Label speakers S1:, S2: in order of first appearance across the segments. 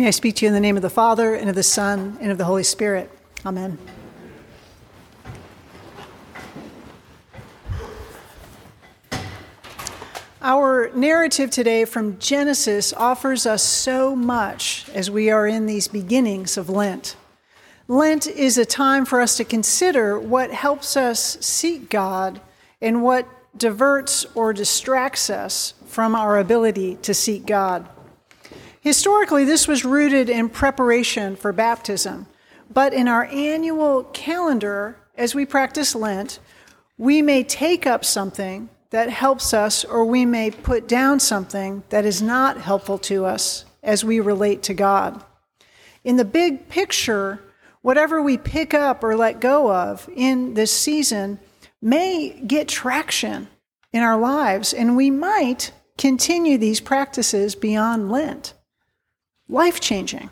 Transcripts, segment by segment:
S1: May I speak to you in the name of the Father, and of the Son, and of the Holy Spirit. Amen. Our narrative today from Genesis offers us so much as we are in these beginnings of Lent. Lent is a time for us to consider what helps us seek God and what diverts or distracts us from our ability to seek God. Historically, this was rooted in preparation for baptism, but in our annual calendar, as we practice Lent, we may take up something that helps us, or we may put down something that is not helpful to us as we relate to God. In the big picture, whatever we pick up or let go of in this season may get traction in our lives, and we might continue these practices beyond Lent. Life changing.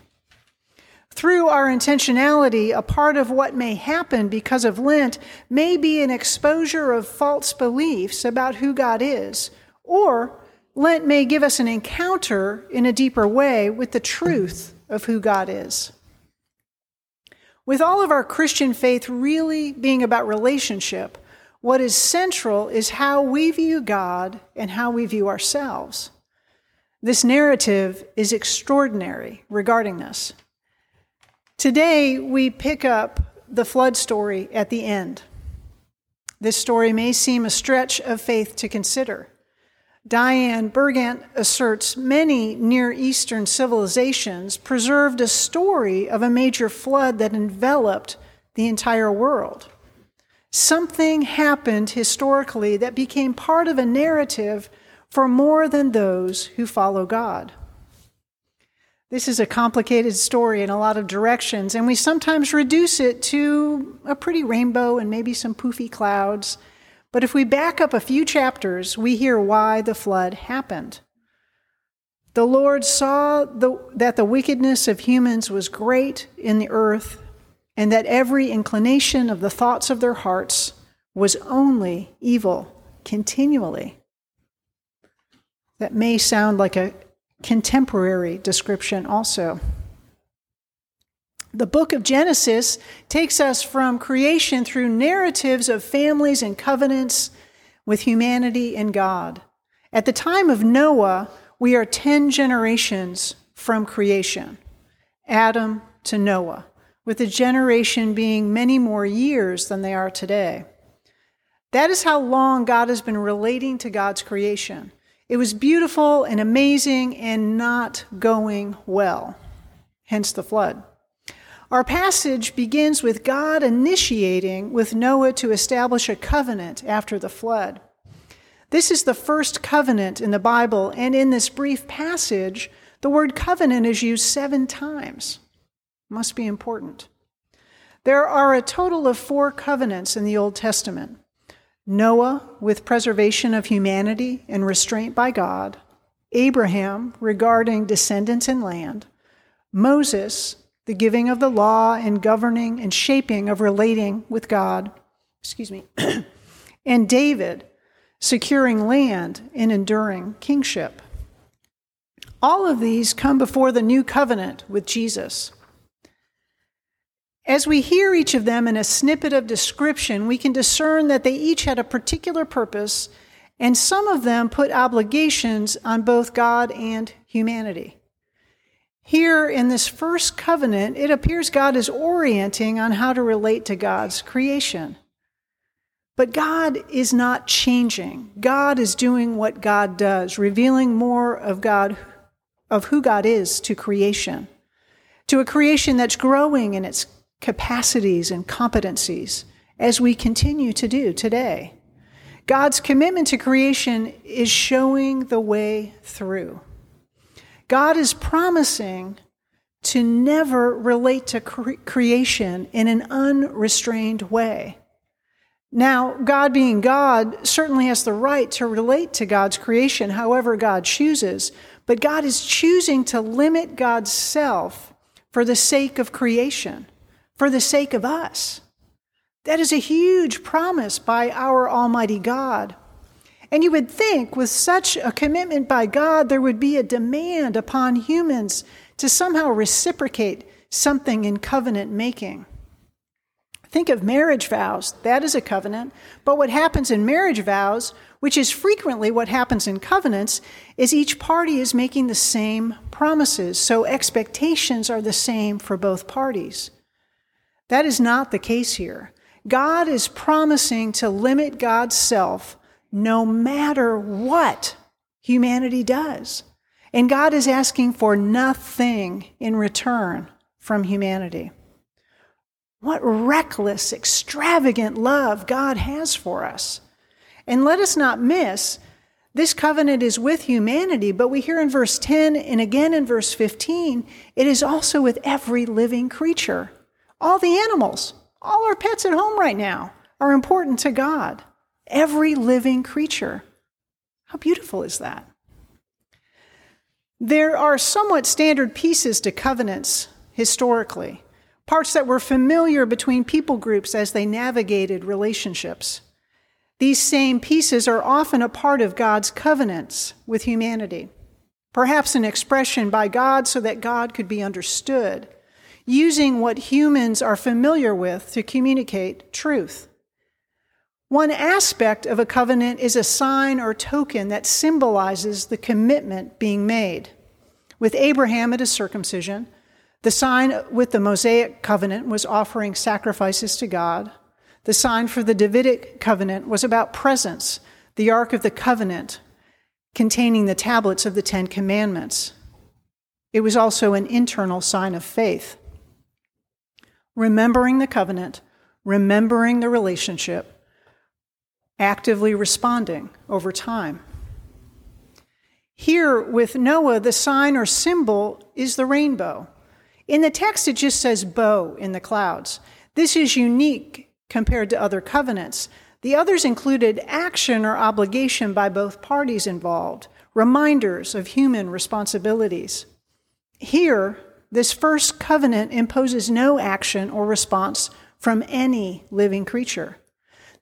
S1: Through our intentionality, a part of what may happen because of Lent may be an exposure of false beliefs about who God is, or Lent may give us an encounter in a deeper way with the truth of who God is. With all of our Christian faith really being about relationship, what is central is how we view God and how we view ourselves. This narrative is extraordinary regarding this. Today, we pick up the flood story at the end. This story may seem a stretch of faith to consider. Diane Bergant asserts many Near Eastern civilizations preserved a story of a major flood that enveloped the entire world. Something happened historically that became part of a narrative for more than those who follow God. This is a complicated story in a lot of directions, and we sometimes reduce it to a pretty rainbow and maybe some poofy clouds. But if we back up a few chapters, we hear why the flood happened. The Lord saw the, that the wickedness of humans was great in the earth, and that every inclination of the thoughts of their hearts was only evil continually. That may sound like a contemporary description also. The book of Genesis takes us from creation through narratives of families and covenants with humanity and God. At the time of Noah, we are 10 generations from creation, Adam to Noah, with a generation being many more years than they are today. That is how long God has been relating to God's creation. It was beautiful and amazing and not going well, hence the flood. Our passage begins with God initiating with Noah to establish a covenant after the flood. This is the first covenant in the Bible, and in this brief passage, the word covenant is used seven times. Must be important. There are a total of four covenants in the Old Testament. Noah with preservation of humanity and restraint by God, Abraham regarding descendants and land, Moses, the giving of the law and governing and shaping of relating with God, excuse me, and David, securing land and enduring kingship. All of these come before the new covenant with Jesus. As we hear each of them in a snippet of description, we can discern that they each had a particular purpose, and some of them put obligations on both God and humanity. Here in this first covenant, it appears God is orienting on how to relate to God's creation. But God is not changing. God is doing what God does, revealing more of God of who God is to creation. To a creation that's growing in its capacities and competencies as we continue to do today. God's commitment to creation is showing the way through. God is promising to never relate to cre- creation in an unrestrained way. Now, God being God certainly has the right to relate to God's creation however God chooses, but God is choosing to limit God's self for the sake of creation for the sake of us. That is a huge promise by our Almighty God. And you would think, with such a commitment by God, there would be a demand upon humans to somehow reciprocate something in covenant making. Think of marriage vows. That is a covenant. But what happens in marriage vows, which is frequently what happens in covenants, is each party is making the same promises. So expectations are the same for both parties. That is not the case here. God is promising to limit God's self no matter what humanity does. And God is asking for nothing in return from humanity. What reckless, extravagant love God has for us. And let us not miss, this covenant is with humanity, but we hear in verse 10 and again in verse 15, it is also with every living creature. All the animals, all our pets at home right now are important to God. Every living creature. How beautiful is that? There are somewhat standard pieces to covenants historically parts that were familiar between people groups as they navigated relationships. These same pieces are often a part of God's covenants with humanity, perhaps an expression by God so that God could be understood, using what humans are familiar with to communicate truth. One aspect of a covenant is a sign or token that symbolizes the commitment being made. With Abraham, it is circumcision. The sign with the Mosaic covenant was offering sacrifices to God. The sign for the Davidic covenant was about presence, the Ark of the Covenant containing the tablets of the Ten Commandments. It was also an internal sign of faith. Remembering the covenant, remembering the relationship, actively responding over time. Here with Noah, the sign or symbol is the rainbow. In the text, it just says bow in the clouds. This is unique compared to other covenants. The others included action or obligation by both parties involved, reminders of human responsibilities. Here, this first covenant imposes no action or response from any living creature.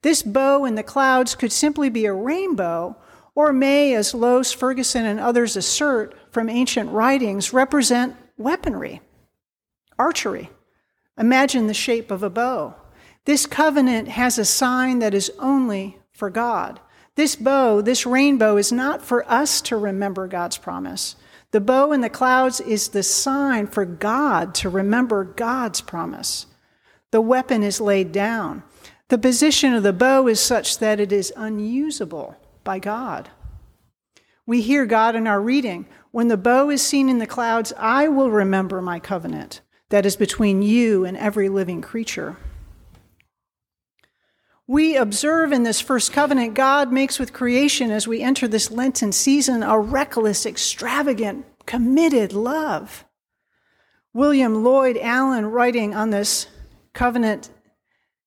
S1: This bow in the clouds could simply be a rainbow, or may, as Loos, Ferguson, and others assert from ancient writings, represent weaponry archery. Imagine the shape of a bow. This covenant has a sign that is only for God. This bow, this rainbow, is not for us to remember God's promise. The bow in the clouds is the sign for God to remember God's promise. The weapon is laid down. The position of the bow is such that it is unusable by God. We hear God in our reading When the bow is seen in the clouds, I will remember my covenant that is between you and every living creature. We observe in this first covenant God makes with creation as we enter this Lenten season a reckless, extravagant, committed love. William Lloyd Allen, writing on this covenant,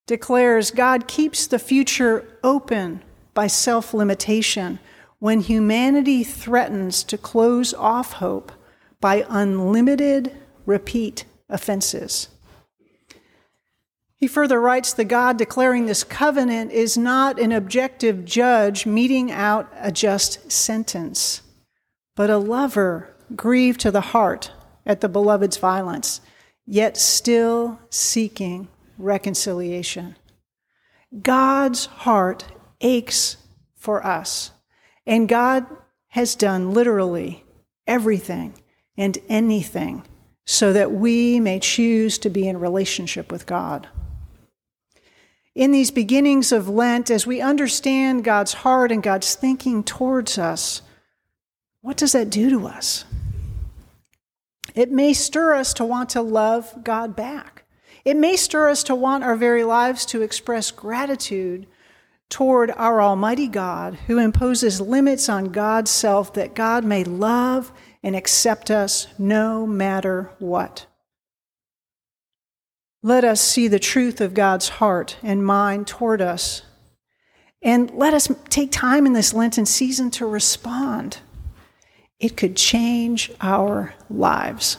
S1: declares God keeps the future open by self limitation when humanity threatens to close off hope by unlimited repeat offenses. He further writes The God declaring this covenant is not an objective judge meting out a just sentence, but a lover grieved to the heart at the beloved's violence, yet still seeking reconciliation. God's heart aches for us, and God has done literally everything and anything so that we may choose to be in relationship with God. In these beginnings of Lent, as we understand God's heart and God's thinking towards us, what does that do to us? It may stir us to want to love God back. It may stir us to want our very lives to express gratitude toward our Almighty God who imposes limits on God's self that God may love and accept us no matter what. Let us see the truth of God's heart and mind toward us. And let us take time in this Lenten season to respond. It could change our lives.